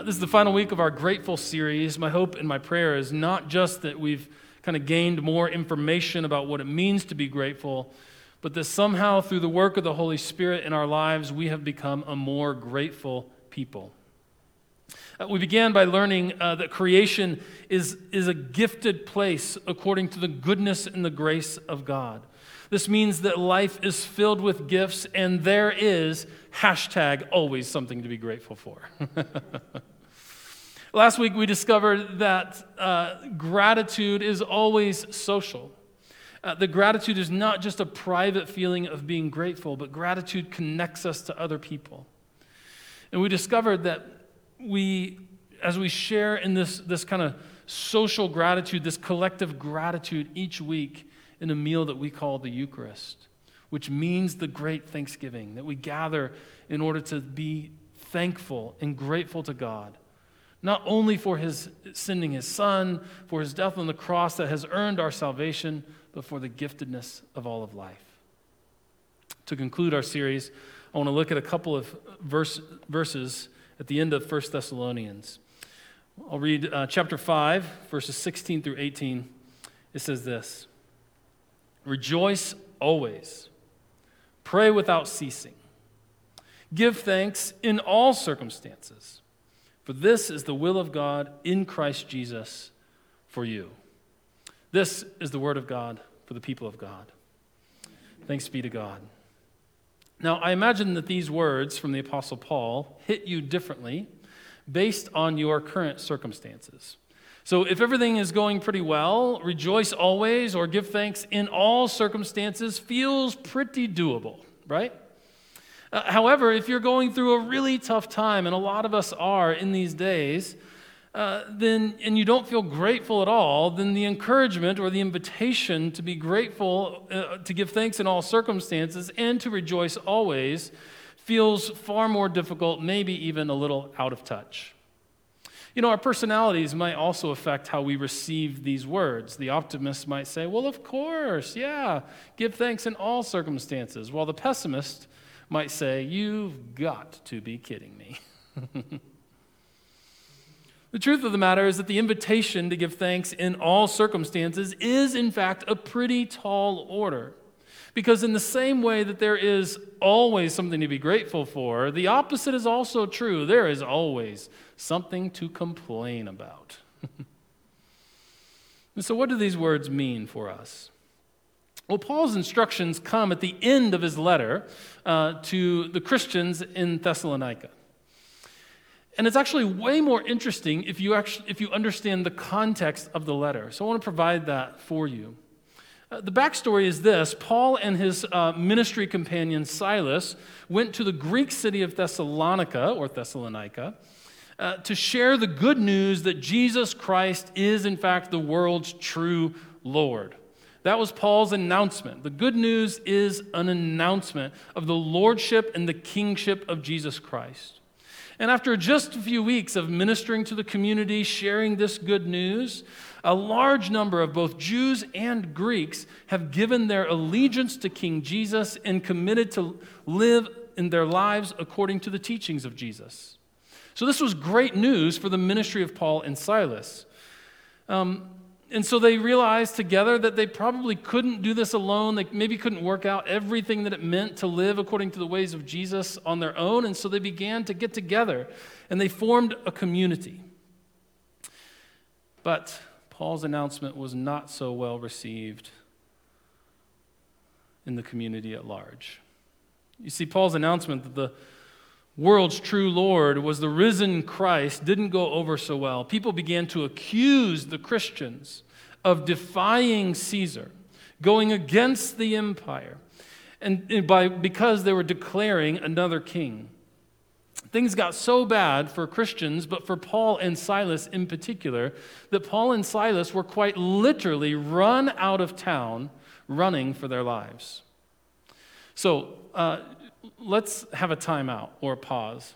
Uh, this is the final week of our Grateful series. My hope and my prayer is not just that we've kind of gained more information about what it means to be grateful, but that somehow through the work of the Holy Spirit in our lives, we have become a more grateful people. Uh, we began by learning uh, that creation is, is a gifted place according to the goodness and the grace of God. This means that life is filled with gifts, and there is hashtag always something to be grateful for. Last week we discovered that uh, gratitude is always social. Uh, the gratitude is not just a private feeling of being grateful, but gratitude connects us to other people. And we discovered that we, as we share in this, this kind of social gratitude, this collective gratitude each week, in a meal that we call the Eucharist, which means the great thanksgiving that we gather in order to be thankful and grateful to God. Not only for his sending his son, for his death on the cross that has earned our salvation, but for the giftedness of all of life. To conclude our series, I want to look at a couple of verse, verses at the end of 1 Thessalonians. I'll read uh, chapter 5, verses 16 through 18. It says this Rejoice always. Pray without ceasing. Give thanks in all circumstances, for this is the will of God in Christ Jesus for you. This is the word of God for the people of God. Thanks be to God. Now, I imagine that these words from the Apostle Paul hit you differently based on your current circumstances. So, if everything is going pretty well, rejoice always or give thanks in all circumstances feels pretty doable, right? Uh, however, if you're going through a really tough time, and a lot of us are in these days, uh, then and you don't feel grateful at all, then the encouragement or the invitation to be grateful, uh, to give thanks in all circumstances, and to rejoice always feels far more difficult, maybe even a little out of touch. You know, our personalities might also affect how we receive these words. The optimist might say, Well, of course, yeah, give thanks in all circumstances, while the pessimist might say, You've got to be kidding me. the truth of the matter is that the invitation to give thanks in all circumstances is, in fact, a pretty tall order. Because, in the same way that there is always something to be grateful for, the opposite is also true. There is always something to complain about. and so, what do these words mean for us? Well, Paul's instructions come at the end of his letter uh, to the Christians in Thessalonica. And it's actually way more interesting if you, actually, if you understand the context of the letter. So I want to provide that for you. Uh, the backstory is this Paul and his uh, ministry companion Silas went to the Greek city of Thessalonica, or Thessalonica, uh, to share the good news that Jesus Christ is, in fact, the world's true Lord. That was Paul's announcement. The good news is an announcement of the lordship and the kingship of Jesus Christ. And after just a few weeks of ministering to the community, sharing this good news, a large number of both Jews and Greeks have given their allegiance to King Jesus and committed to live in their lives according to the teachings of Jesus. So, this was great news for the ministry of Paul and Silas. Um, and so they realized together that they probably couldn't do this alone. They maybe couldn't work out everything that it meant to live according to the ways of Jesus on their own. And so they began to get together and they formed a community. But Paul's announcement was not so well received in the community at large. You see, Paul's announcement that the world's true Lord was the risen Christ didn't go over so well. People began to accuse the Christians of defying Caesar, going against the empire, and by, because they were declaring another king. Things got so bad for Christians, but for Paul and Silas in particular, that Paul and Silas were quite literally run out of town running for their lives. So uh, let's have a timeout or a pause.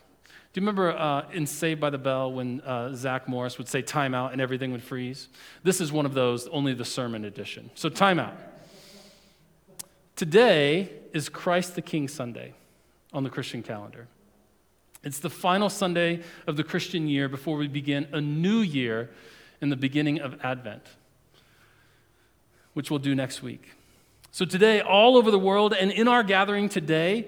Do you remember uh, in Saved by the Bell when uh, Zach Morris would say timeout and everything would freeze? This is one of those, only the sermon edition. So, timeout. Today is Christ the King Sunday on the Christian calendar. It's the final Sunday of the Christian year before we begin a new year in the beginning of Advent, which we'll do next week. So, today, all over the world and in our gathering today,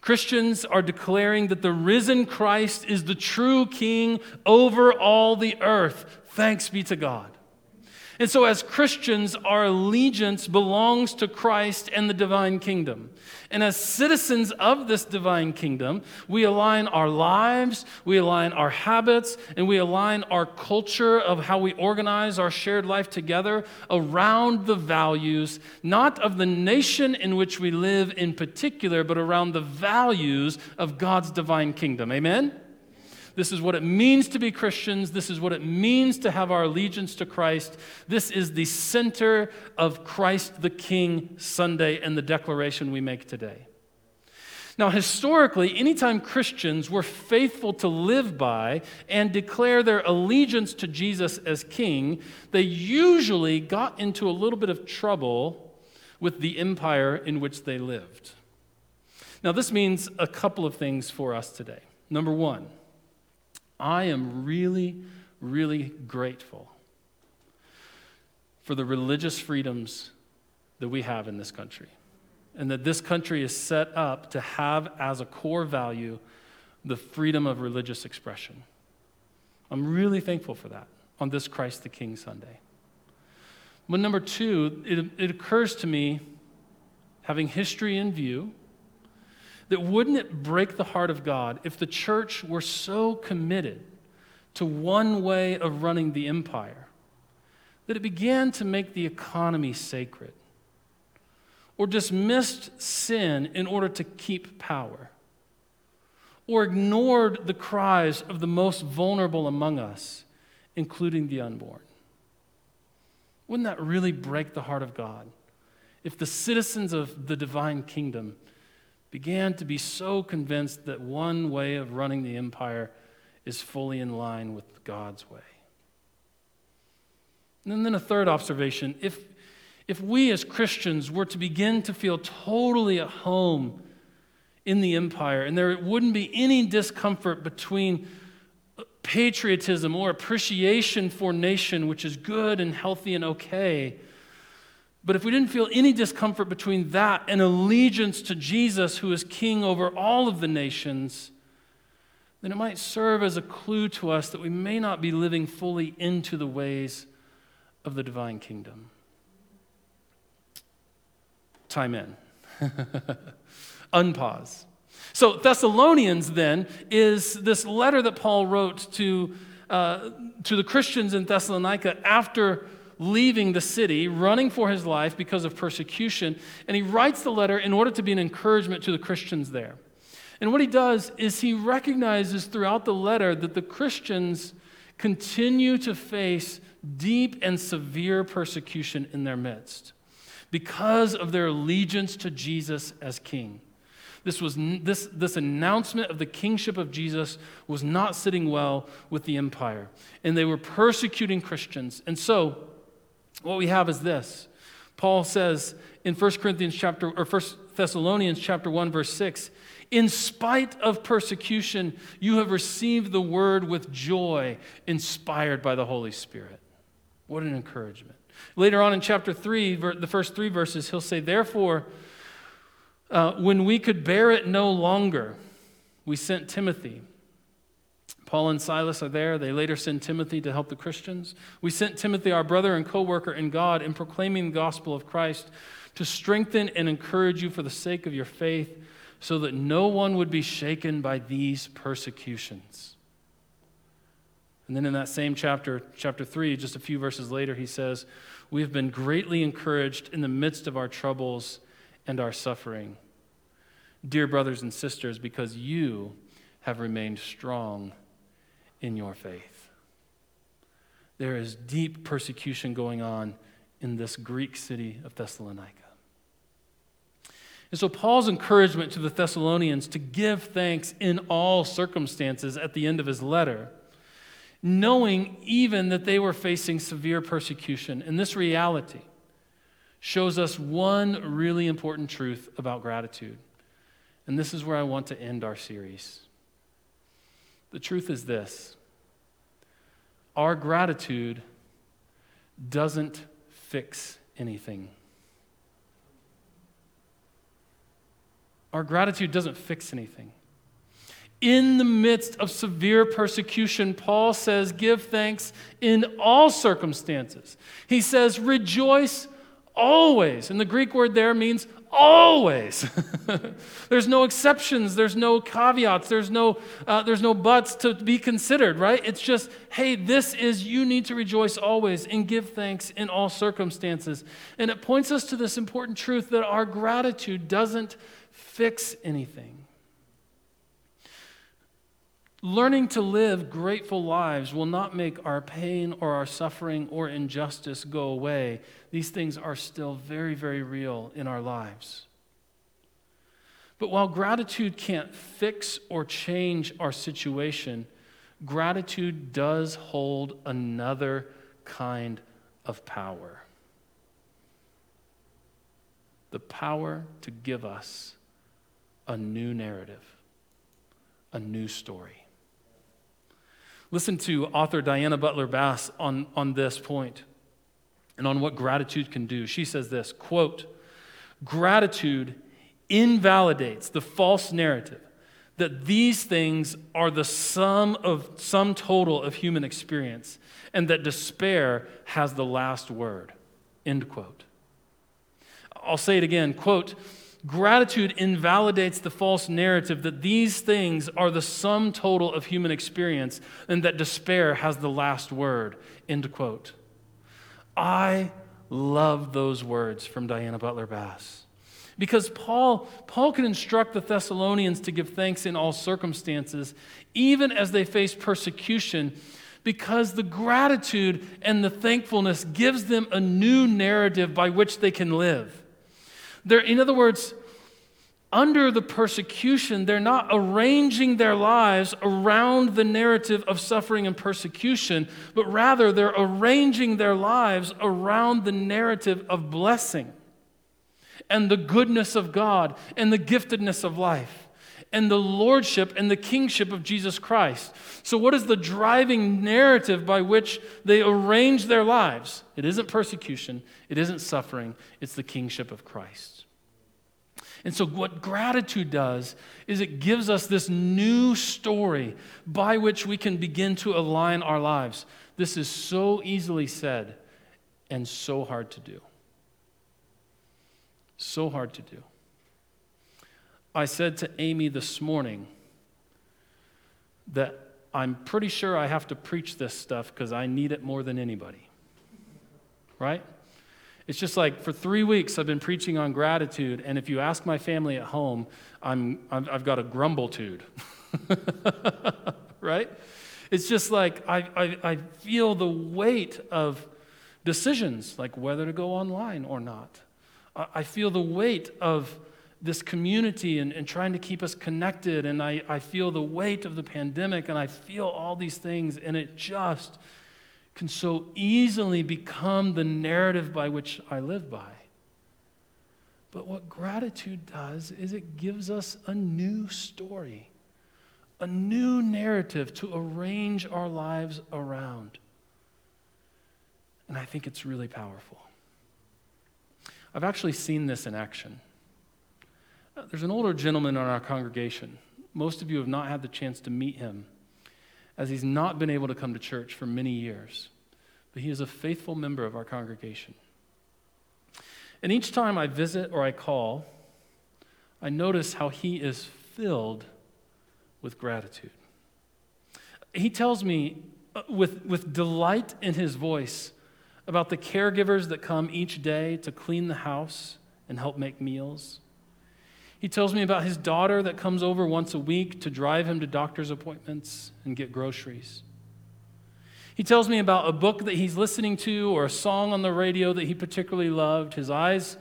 Christians are declaring that the risen Christ is the true king over all the earth. Thanks be to God. And so, as Christians, our allegiance belongs to Christ and the divine kingdom. And as citizens of this divine kingdom, we align our lives, we align our habits, and we align our culture of how we organize our shared life together around the values, not of the nation in which we live in particular, but around the values of God's divine kingdom. Amen? This is what it means to be Christians. This is what it means to have our allegiance to Christ. This is the center of Christ the King Sunday and the declaration we make today. Now, historically, anytime Christians were faithful to live by and declare their allegiance to Jesus as king, they usually got into a little bit of trouble with the empire in which they lived. Now, this means a couple of things for us today. Number one, I am really, really grateful for the religious freedoms that we have in this country. And that this country is set up to have as a core value the freedom of religious expression. I'm really thankful for that on this Christ the King Sunday. But number two, it, it occurs to me, having history in view, that wouldn't it break the heart of God if the church were so committed to one way of running the empire that it began to make the economy sacred or dismissed sin in order to keep power or ignored the cries of the most vulnerable among us, including the unborn. Wouldn't that really break the heart of God if the citizens of the divine kingdom began to be so convinced that one way of running the empire is fully in line with God's way. And then a third observation if, if we as Christians were to begin to feel totally at home in the empire, and there wouldn't be any discomfort between patriotism or appreciation for nation, which is good and healthy and okay, but if we didn't feel any discomfort between that and allegiance to Jesus, who is king over all of the nations, then it might serve as a clue to us that we may not be living fully into the ways of the divine kingdom. Time in. Unpause. So, Thessalonians then is this letter that Paul wrote to, uh, to the Christians in Thessalonica after leaving the city, running for his life because of persecution. And he writes the letter in order to be an encouragement to the Christians there. And what he does is he recognizes throughout the letter that the Christians continue to face deep and severe persecution in their midst because of their allegiance to Jesus as king. This, was, this, this announcement of the kingship of Jesus was not sitting well with the empire, and they were persecuting Christians. And so, what we have is this. Paul says in 1 Corinthians chapter or 1 Thessalonians chapter 1 verse 6, in spite of persecution, you have received the word with joy, inspired by the Holy Spirit. What an encouragement. Later on in chapter 3, the first three verses, he'll say, Therefore, uh, when we could bear it no longer, we sent Timothy Paul and Silas are there. They later send Timothy to help the Christians. We sent Timothy, our brother and co worker in God, in proclaiming the gospel of Christ to strengthen and encourage you for the sake of your faith, so that no one would be shaken by these persecutions. And then in that same chapter, chapter 3, just a few verses later, he says, We have been greatly encouraged in the midst of our troubles and our suffering. Dear brothers and sisters, because you have remained strong in your faith. There is deep persecution going on in this Greek city of Thessalonica. And so, Paul's encouragement to the Thessalonians to give thanks in all circumstances at the end of his letter, knowing even that they were facing severe persecution. And this reality shows us one really important truth about gratitude. And this is where I want to end our series. The truth is this our gratitude doesn't fix anything. Our gratitude doesn't fix anything. In the midst of severe persecution, Paul says, Give thanks in all circumstances. He says, Rejoice always. And the Greek word there means always. there's no exceptions, there's no caveats, there's no, uh, there's no buts to be considered, right? It's just, hey, this is, you need to rejoice always and give thanks in all circumstances. And it points us to this important truth that our gratitude doesn't fix anything. Learning to live grateful lives will not make our pain or our suffering or injustice go away. These things are still very, very real in our lives. But while gratitude can't fix or change our situation, gratitude does hold another kind of power the power to give us a new narrative, a new story. Listen to author Diana Butler Bass on, on this point and on what gratitude can do. She says this quote, gratitude invalidates the false narrative that these things are the sum of sum total of human experience and that despair has the last word end quote i'll say it again quote Gratitude invalidates the false narrative that these things are the sum total of human experience and that despair has the last word. End quote. I love those words from Diana Butler Bass. Because Paul, Paul can instruct the Thessalonians to give thanks in all circumstances, even as they face persecution, because the gratitude and the thankfulness gives them a new narrative by which they can live. They're, in other words, under the persecution, they're not arranging their lives around the narrative of suffering and persecution, but rather they're arranging their lives around the narrative of blessing and the goodness of God and the giftedness of life and the lordship and the kingship of Jesus Christ. So, what is the driving narrative by which they arrange their lives? It isn't persecution, it isn't suffering, it's the kingship of Christ. And so, what gratitude does is it gives us this new story by which we can begin to align our lives. This is so easily said and so hard to do. So hard to do. I said to Amy this morning that I'm pretty sure I have to preach this stuff because I need it more than anybody. Right? It's just like for three weeks I've been preaching on gratitude, and if you ask my family at home, I'm, i have got a grumblitude. right? It's just like I, I, I feel the weight of decisions, like whether to go online or not. I, I feel the weight of this community and, and trying to keep us connected. And I, I feel the weight of the pandemic and I feel all these things, and it just can so easily become the narrative by which I live by. But what gratitude does is it gives us a new story, a new narrative to arrange our lives around. And I think it's really powerful. I've actually seen this in action. There's an older gentleman in our congregation. Most of you have not had the chance to meet him, as he's not been able to come to church for many years. But he is a faithful member of our congregation. And each time I visit or I call, I notice how he is filled with gratitude. He tells me uh, with, with delight in his voice about the caregivers that come each day to clean the house and help make meals He tells me about his daughter that comes over once a week to drive him to doctor's appointments and get groceries. He tells me about a book that he's listening to or a song on the radio that he particularly loved. His eyes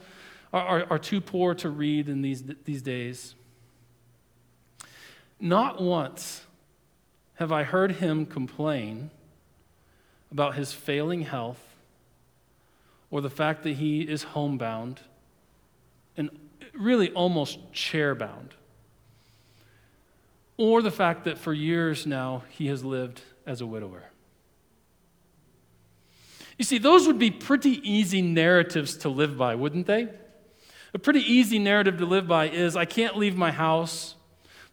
are, are, are too poor to read in these, these days. Not once have I heard him complain about his failing health or the fact that he is homebound and really almost chair-bound, or the fact that for years now he has lived as a widower. You see, those would be pretty easy narratives to live by, wouldn't they? A pretty easy narrative to live by is I can't leave my house,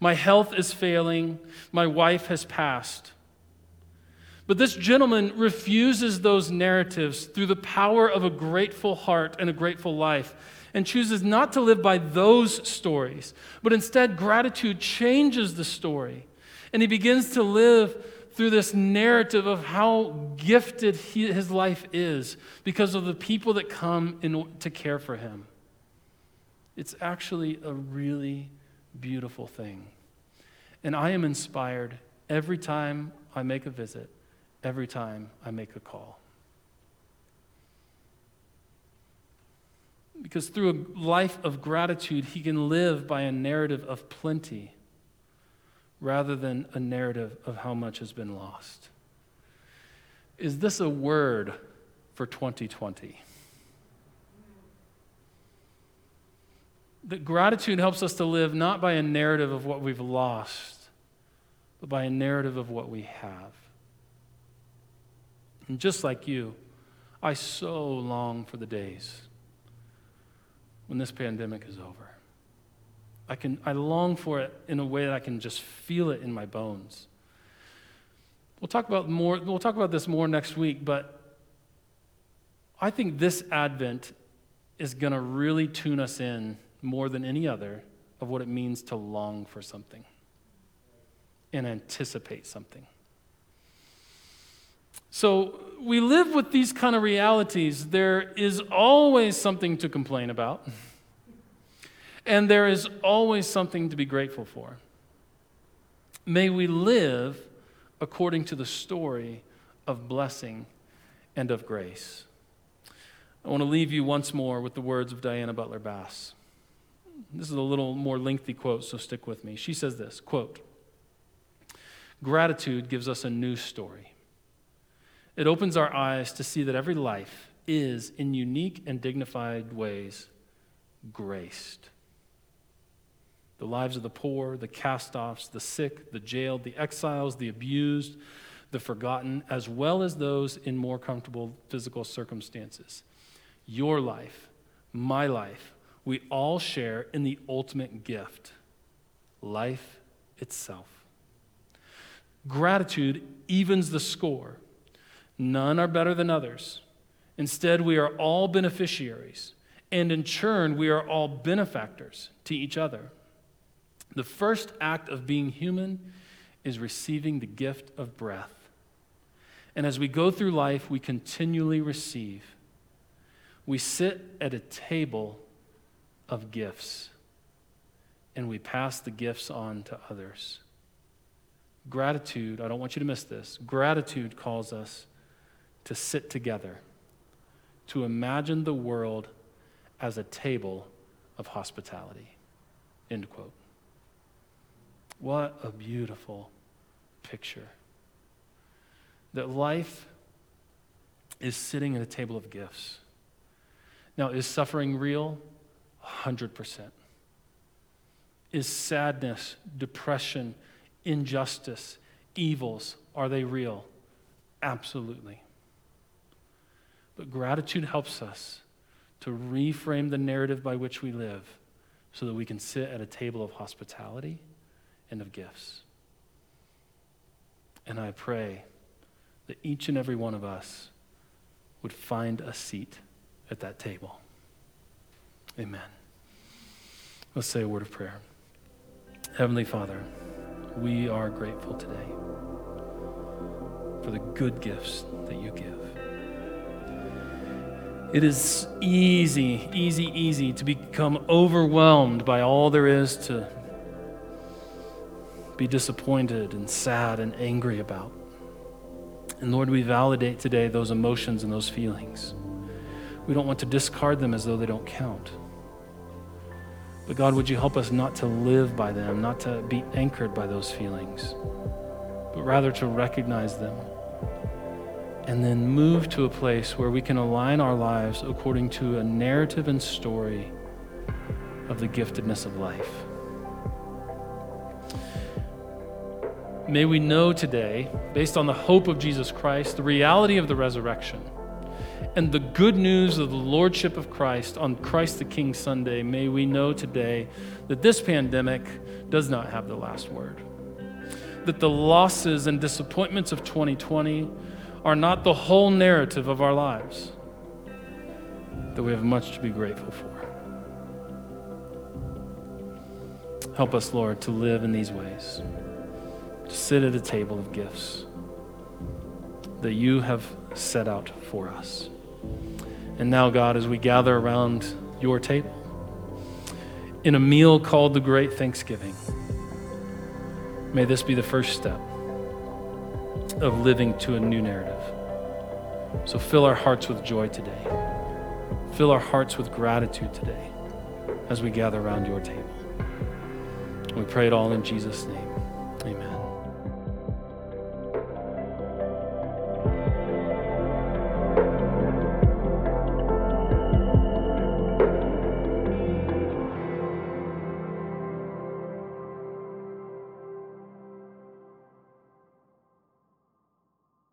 my health is failing, my wife has passed. But this gentleman refuses those narratives through the power of a grateful heart and a grateful life and chooses not to live by those stories, but instead, gratitude changes the story. And he begins to live through this narrative of how gifted he, his life is because of the people that come in, to care for him. It's actually a really beautiful thing. And I am inspired every time I make a visit every time I make a call. Because through a life of gratitude, he can live by a narrative of plenty rather than a narrative of how much has been lost. Is this a word for 2020? That gratitude helps us to live not by a narrative of what we've lost, but by a narrative of what we have. And just like you, I so long for the days when this pandemic is over. I, can, I long for it in a way that I can just feel it in my bones. We'll talk about, more, we'll talk about this more next week, but I think this Advent is going to really tune us in more than any other of what it means to long for something and anticipate something. So we live with these kind of realities. There is always something to complain about, and there is always something to be grateful for. May we live according to the story of blessing and of grace. I want to leave you once more with the words of Diana Butler Bass. This is a little more lengthy quote, so stick with me. She says this quote, Gratitude gives us a new story it opens our eyes to see that every life is, in unique and dignified ways, graced. The lives of the poor, the cast offs, the sick, the jailed, the exiles, the abused, the forgotten, as well as those in more comfortable physical circumstances. Your life, my life, we all share in the ultimate gift life itself. Gratitude evens the score None are better than others. Instead, we are all beneficiaries, and in turn, we are all benefactors to each other. The first act of being human is receiving the gift of breath. And as we go through life, we continually receive. We sit at a table of gifts, and we pass the gifts on to others. Gratitude, I don't want you to miss this. Gratitude calls us to sit together, to imagine the world as a table of hospitality. End quote. What a beautiful picture. That life is sitting at a table of gifts. Now, is suffering real? 100%. Is sadness, depression, injustice, evils, are they real? Absolutely. But gratitude helps us to reframe the narrative by which we live so that we can sit at a table of hospitality and of gifts. And I pray that each and every one of us would find a seat at that table. Amen. Let's say a word of prayer. Heavenly Father, we are grateful today for the good gifts that you give. It is easy, easy, easy to become overwhelmed by all there is to be disappointed and sad and angry about. And Lord, we validate today those emotions and those feelings. We don't want to discard them as though they don't count. But God, would you help us not to live by them, not to be anchored by those feelings, but rather to recognize them and then move to a place where we can align our lives according to a narrative and story of the giftedness of life. May we know today, based on the hope of Jesus Christ, the reality of the resurrection, and the good news of the Lordship of Christ on Christ the King Sunday, may we know today that this pandemic does not have the last word. That the losses and disappointments of 2020 are not the whole narrative of our lives, that we have much to be grateful for. Help us, Lord, to live in these ways, to sit at a table of gifts that you have set out for us. And now, God, as we gather around your table in a meal called the Great Thanksgiving, may this be the first step of living to a new narrative. So fill our hearts with joy today. Fill our hearts with gratitude today as we gather around your table. We pray it all in Jesus' name.